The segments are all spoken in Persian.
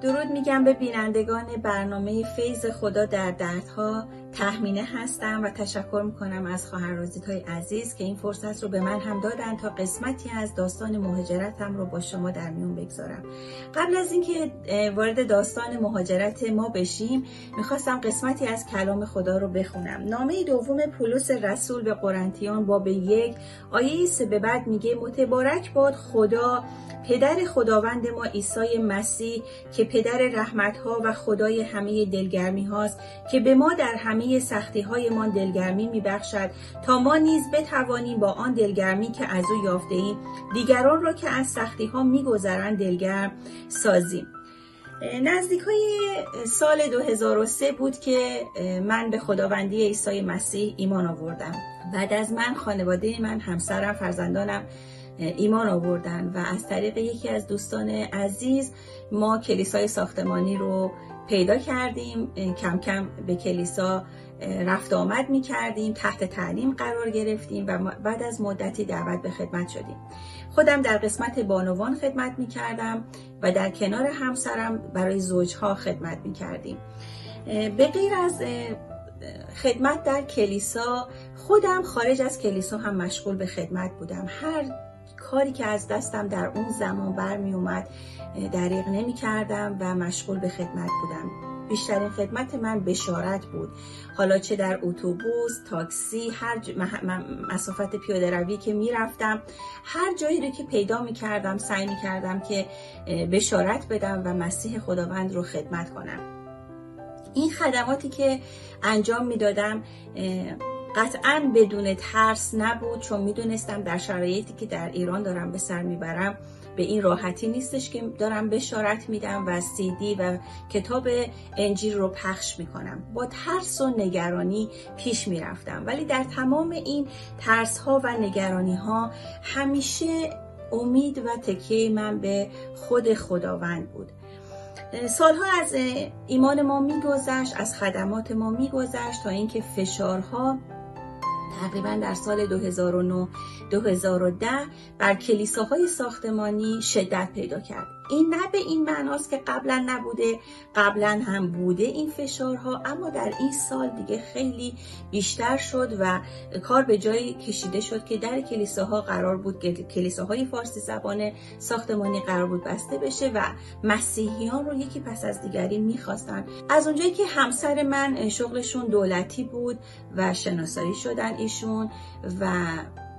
درود میگم به بینندگان برنامه فیض خدا در دردها. تحمینه هستم و تشکر می‌کنم از خواهر های عزیز که این فرصت رو به من هم دادن تا قسمتی از داستان مهاجرتم رو با شما در میون بگذارم. قبل از اینکه وارد داستان مهاجرت ما بشیم. می‌خواستم قسمتی از کلام خدا رو بخونم. نامه دوم پولس رسول به قرنتیان باب یک آیه سه به بعد میگه متبارک باد خدا پدر خداوند ما عیسی مسیح که پدر رحمت ها و خدای همه دلگرمی هاست که به ما در همه سختی های ما دلگرمی می بخشد تا ما نیز بتوانیم با آن دلگرمی که از او یافته ایم دیگران را که از سختی ها می گذرند دلگرم سازیم. نزدیک های سال 2003 بود که من به خداوندی عیسی مسیح ایمان آوردم. بعد از من خانواده من همسرم فرزندانم ایمان آوردن و از طریق یکی از دوستان عزیز ما کلیسای ساختمانی رو پیدا کردیم. کم کم به کلیسا رفت آمد می کردیم تحت تعلیم قرار گرفتیم و بعد از مدتی دعوت به خدمت شدیم. خودم در قسمت بانوان خدمت می کردم و در کنار همسرم برای زوجها خدمت می کردیم به غیر از خدمت در کلیسا خودم خارج از کلیسا هم مشغول به خدمت بودم. هر کاری که از دستم در اون زمان برمی اومد دریغ نمی کردم و مشغول به خدمت بودم. بیشترین خدمت من بشارت بود. حالا چه در اتوبوس تاکسی هر ج... مسافت پیاده روی که می‌رفتم هر جایی رو که پیدا می کردم سعی می کردم که بشارت بدم و مسیح خداوند رو خدمت کنم. این خدماتی که انجام می‌دادم قطعا بدون ترس نبود چون می‌دونستم در شرایطی که در ایران دارم به سر می‌برم به این راحتی نیستش که دارم بشارت میدم و سیدی و کتاب انجیل رو پخش می‌کنم. با ترس و نگرانی پیش می‌رفتم. ولی در تمام این ترس ها و نگرانی ها همیشه امید و تکیه من به خود خداوند بود. سالها از ایمان ما میگذشت از خدمات ما میگذشت تا اینکه فشارها تقریبا در سال 2009 2010 بر کلیساهای ساختمانی شدت پیدا کرد. این نه به این معناست که قبلا نبوده قبلا هم بوده این فشارها اما در این سال دیگه خیلی بیشتر شد و کار به جایی کشیده شد که در کلیساها قرار بود کلیساهای فارسی زبان ساختمانی قرار بود بسته بشه و مسیحیان رو یکی پس از دیگری می‌خواستن. از اونجایی که همسر من شغلشون دولتی بود و شناسایی شدن ایشون و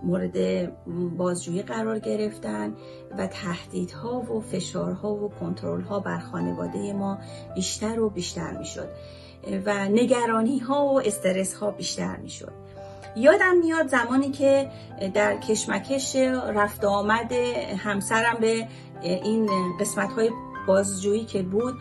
مورد بازجویی قرار گرفتن و تهدیدها و فشارها و کنترلها بر خانواده ما بیشتر و بیشتر می‌شد و نگرانی ها و استرس ها بیشتر می‌شد. یادم میاد زمانی که در کشمکش رفت آمد همسرم به این قسمت های بازجویی که بود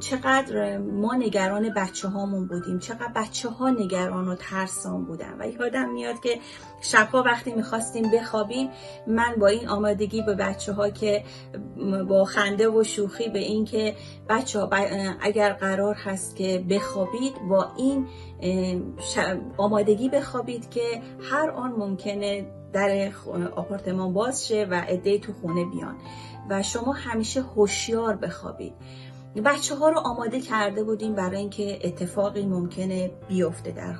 چقدر ما نگران بچه هامون بودیم چقدر بچه ها نگران و ترسان بودن. و یادم میاد که شبها وقتی می‌خواستیم بخوابیم من با این آمادگی به بچه ها که با خنده و شوخی به این که بچه ها اگر قرار هست که بخوابید با این آمادگی بخوابید که هر آن ممکنه در آپارتمان باز شه و عده تو خونه بیان. و شما همیشه هوشیار بخوابید. بچه ها رو آماده کرده بودیم برای اینکه اتفاقی ممکنه بیفته در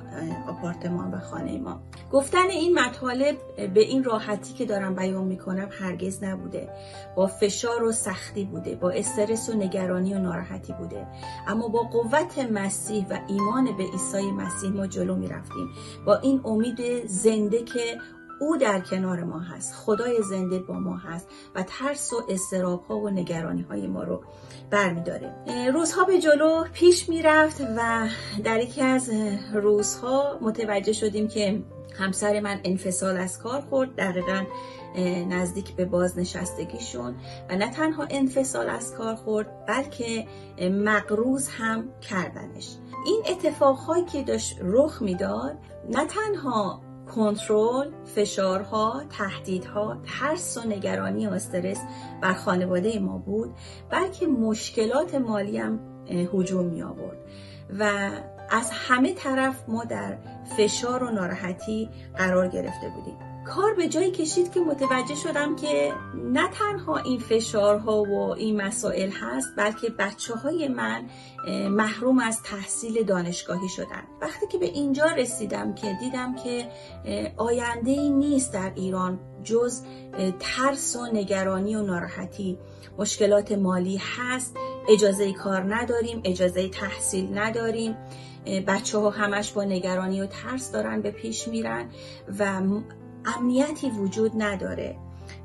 آپارتمان و خانه ما. گفتن این مطالب به این راحتی که دارم بیان می‌کنم هرگز نبوده. با فشار و سختی بوده با استرس و نگرانی و ناراحتی بوده. اما با قوت مسیح و ایمان به عیسی مسیح ما جلو می‌رفتیم. با این امید زنده که او در کنار ما هست. خدای زنده با ما هست و ترس و استراب ها و نگرانی های ما رو برمیداره. روزها به جلو پیش می‌رفت و در یکی از روزها متوجه شدیم که همسر من انفصال از کار خورد دقیقا نزدیک به بازنشستگیشون و نه تنها انفصال از کار خورد بلکه مقروض هم کردنش. این اتفاقهایی که داشت رخ می‌داد نه تنها کنترل، فشارها، تهدیدها، ترس و نگرانی و استرس بر خانواده ما بود بلکه مشکلات مالی هم هجوم می آورد. و از همه طرف ما در فشار و ناراحتی قرار گرفته بودیم. کار به جایی کشید که متوجه شدم که نه تنها این فشارها و این مسائل هست بلکه بچه های من محروم از تحصیل دانشگاهی شدن. وقتی که به اینجا رسیدم که دیدم که آینده ای نیست در ایران جز ترس و نگرانی و ناراحتی. مشکلات مالی هست اجازه کار نداریم اجازه تحصیل نداریم. بچه ها همش با نگرانی و ترس دارن به پیش میرن و امنیتی وجود نداره.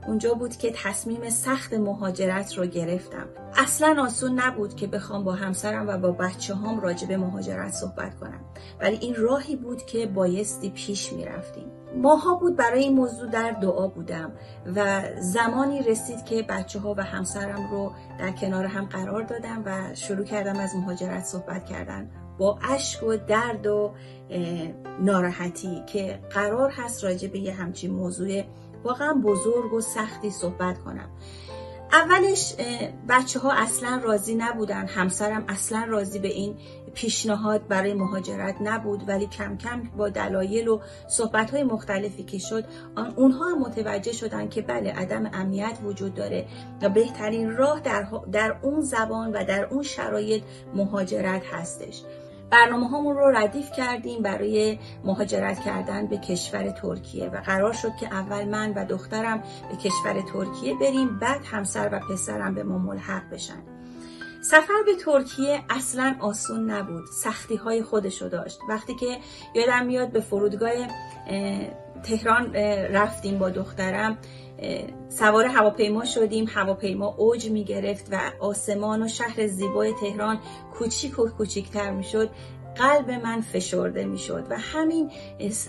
اونجا بود که تصمیم سخت مهاجرت رو گرفتم. اصلا آسون نبود که بخوام با همسرم و با بچه هم راجع به مهاجرت صحبت کنم. ولی این راهی بود که بایستی پیش می‌رفتیم. ماها بود برای این موضوع در دعا بودم و زمانی رسید که بچه ها و همسرم رو در کنار هم قرار دادم و شروع کردم از مهاجرت صحبت کردن. با اشک و درد و ناراحتی که قرار هست راجع به یه همچین موضوع واقعا بزرگ و سختی صحبت کنم. اولش بچه ها اصلا راضی نبودن همسرم اصلا راضی به این پیشنهاد برای مهاجرت نبود ولی کم کم با دلایل و صحبت های مختلفی که شد اونها هم متوجه شدن که بله عدم امنیت وجود داره و بهترین راه در, در اون زبان و در اون شرایط مهاجرت هستش. برنامه هامون رو ردیف کردیم برای مهاجرت کردن به کشور ترکیه و قرار شد که اول من و دخترم به کشور ترکیه بریم بعد همسر و پسرم به ما ملحق بشن. سفر به ترکیه اصلا آسون نبود سختی های خودشو داشت. وقتی که یادم میاد به فرودگاه تهران رفتیم با دخترم. سوار هواپیما شدیم. هواپیما اوج می گرفت و آسمان و شهر زیبای تهران کوچیک و کوچیکتر می شد قلب من فشرده می شد و همین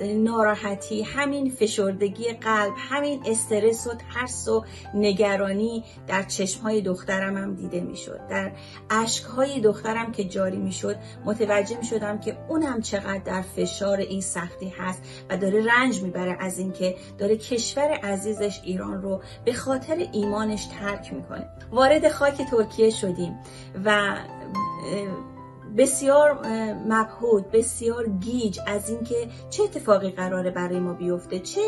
ناراحتی همین فشردگی قلب همین استرس و ترس و نگرانی در چشم های دخترم هم دیده می شد در عشق های دخترم که جاری می شد متوجه می شدم که اونم چقدر در فشار این سختی هست و داره رنج می‌بره از اینکه داره کشور عزیزش ایران رو به خاطر ایمانش ترک می‌کنه. وارد خاک ترکیه شدیم و بسیار مبهود بسیار گیج از اینکه چه اتفاقی قراره برای ما بیفته چه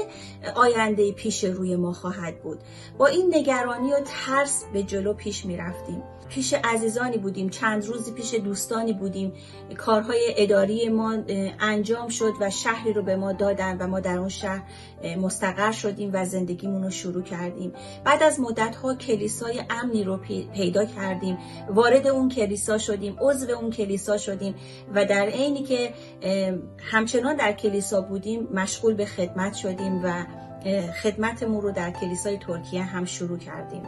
آینده پیش روی ما خواهد بود. با این نگرانی و ترس به جلو پیش می رفتیم پیش عزیزانی بودیم چند روزی پیش دوستانی بودیم. کارهای اداری ما انجام شد و شهری رو به ما دادن و ما در اون شهر مستقر شدیم و زندگیمون رو شروع کردیم. بعد از مدت ها کلیسای امنی رو پیدا کردیم. وارد اون کلیسا شدیم عضو اون کلیسا شدیم و در عینی که همچنان در کلیسا بودیم مشغول به خدمت شدیم و خدمتمون رو در کلیسای ترکیه هم شروع کردیم.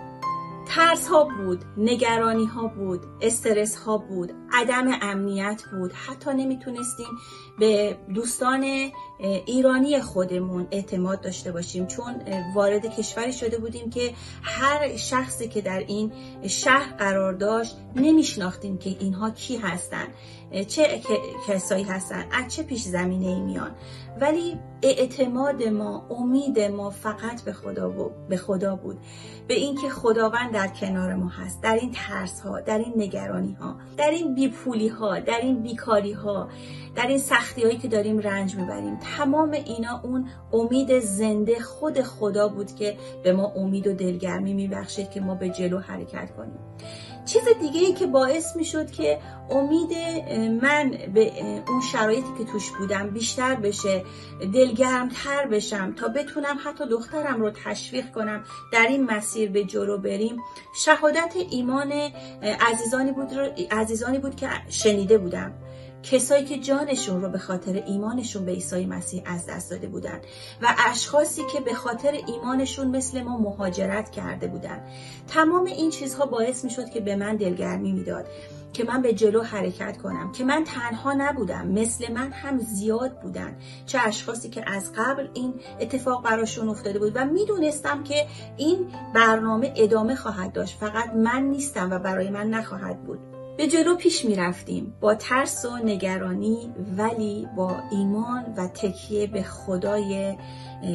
ترس ها بود نگرانی ها بود استرس ها بود. عدم امنیت بود. حتی نمی‌تونستیم به دوستان ایرانی خودمون اعتماد داشته باشیم. چون وارد کشوری شده بودیم که هر شخصی که در این شهر قرار داشت نمیشناختیم که اینها کی هستن چه کسایی هستن از چه پیش زمینه ای میان. ولی اعتماد ما امید ما فقط به خدا بود به خدا بود. به اینکه خداوند در کنار ما هست در این ترس ها در این نگرانی ها در این بیپولی ها در این بیکاری ها در این سختی هایی که داریم رنج می‌بریم. تمام اینا اون امید زنده خود خدا بود که به ما امید و دلگرمی میبخشید که ما به جلو حرکت کنیم. چیز دیگه ای که باعث می شد که امید من به اون شرایطی که توش بودم بیشتر بشه دلگرمتر بشم تا بتونم حتی دخترم رو تشویق کنم در این مسیر به جلو بریم. شهادت ایمان عزیزانی بود, عزیزانی بود که شنیده بودم. کسایی که جانشون رو به خاطر ایمانشون به عیسی مسیح از دست داده بودن و اشخاصی که به خاطر ایمانشون مثل ما مهاجرت کرده بودن. تمام این چیزها باعث می شد که به من دلگرمی می‌داد که من به جلو حرکت کنم که من تنها نبودم مثل من هم زیاد بودن. چه اشخاصی که از قبل این اتفاق براشون افتاده بود و می‌دونستم که این برنامه ادامه خواهد داشت. فقط من نیستم و برای من نخواهد بود. به جلو پیش می رفتیم. با ترس و نگرانی ولی با ایمان و تکیه به خدای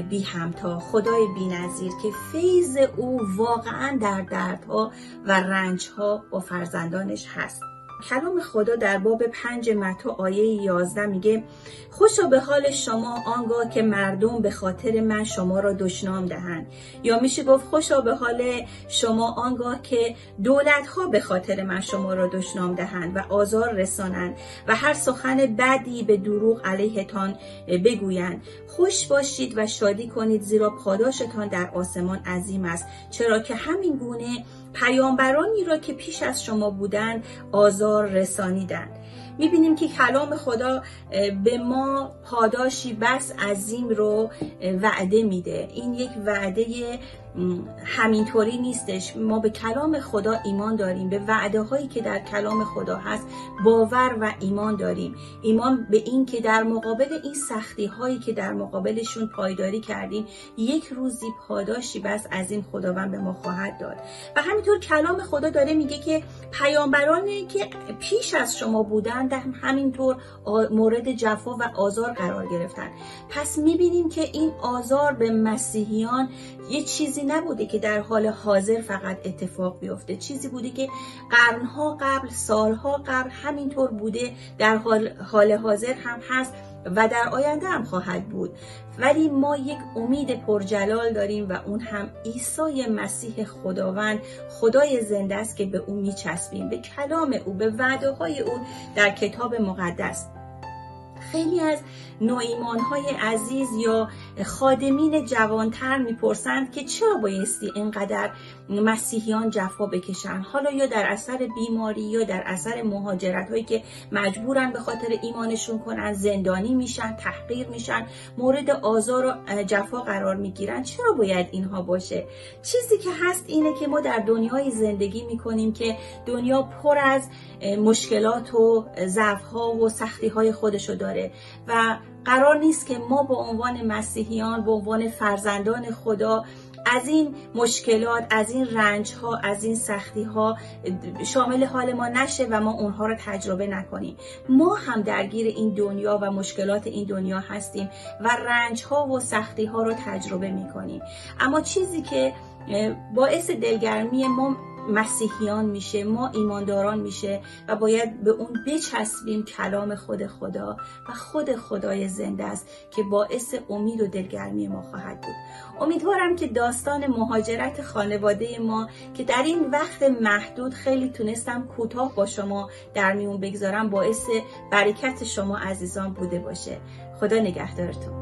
بی همتا خدای بی نظیر که فیض او واقعا در دردها و رنجها با فرزندانش هست. کلام خدا در باب پنج متا آیه 11 میگه خوشا به حال شما آنگاه که مردم به خاطر من شما را دشنام دهند. یا میشه گفت خوشا به حال شما آنگاه که دولت ها به خاطر من شما را دشنام دهند و آزار رسانند و هر سخن بدی به دروغ علیهتان بگویند. خوش باشید و شادی کنید زیرا پاداشتان در آسمان عظیم است چرا که همین گونه پیامبرانی را که پیش از شما بودند آزار رسانیدند. می‌بینیم که کلام خدا به ما پاداشی بس عظیم رو وعده میده. این یک وعده همینطوری نیستش. ما به کلام خدا ایمان داریم. به وعده هایی که در کلام خدا هست باور و ایمان داریم. ایمان به این که در مقابل این سختی هایی که در مقابلشون پایداری کردیم یک روزی پاداشی بس از این خداوند به ما خواهد داد. و همینطور کلام خدا داره میگه که پیامبرانی که پیش از شما بودن در همینطور مورد جفا و آزار قرار گرفتن پس می‌بینیم که این آزار به مسیحیان یه چیزی نبوده که در حال حاضر فقط اتفاق بیفته. چیزی بوده که قرنها قبل سالها قبل همینطور بوده در حال, حال حاضر هم هست و در آینده هم خواهد بود. ولی ما یک امید پرجلال داریم و اون هم عیسی مسیح خداوند خدای زنده است که به او میچسبیم. به کلام او به وعده های او در کتاب مقدس. خیلی از نویمان های عزیز یا خادمین جوانتر می‌پرسند که چرا بایستی اینقدر مسیحیان جفا بکشن حالا یا در اثر بیماری یا در اثر مهاجرت هایی که مجبورن به خاطر ایمانشون کنن زندانی میشن تحقیر میشن مورد آزار و جفا قرار می‌گیرن چرا باید اینها باشه؟ چیزی که هست اینه که ما در دنیای زندگی می‌کنیم که دنیا پر از مشکلات و ضعف ها و سختی های خودشو داره و قرار نیست که ما به عنوان مسیحیان به عنوان فرزندان خدا از این مشکلات از این رنج ها از این سختی ها شامل حال ما نشه و ما اونها رو تجربه نکنیم. ما هم درگیر این دنیا و مشکلات این دنیا هستیم و رنج ها و سختی ها رو تجربه می‌کنیم. اما چیزی که باعث دلگرمی ما مسیحیان میشه ما ایمانداران میشه و باید به اون بچسبیم کلام خود خدا و خود خدای زنده است که باعث امید و دلگرمی ما خواهد بود. امیدوارم که داستان مهاجرت خانواده ما که در این وقت محدود خیلی تونستم کوتاه با شما در میون بگذارم باعث برکت شما عزیزان بوده باشه. خدا نگهدارتون.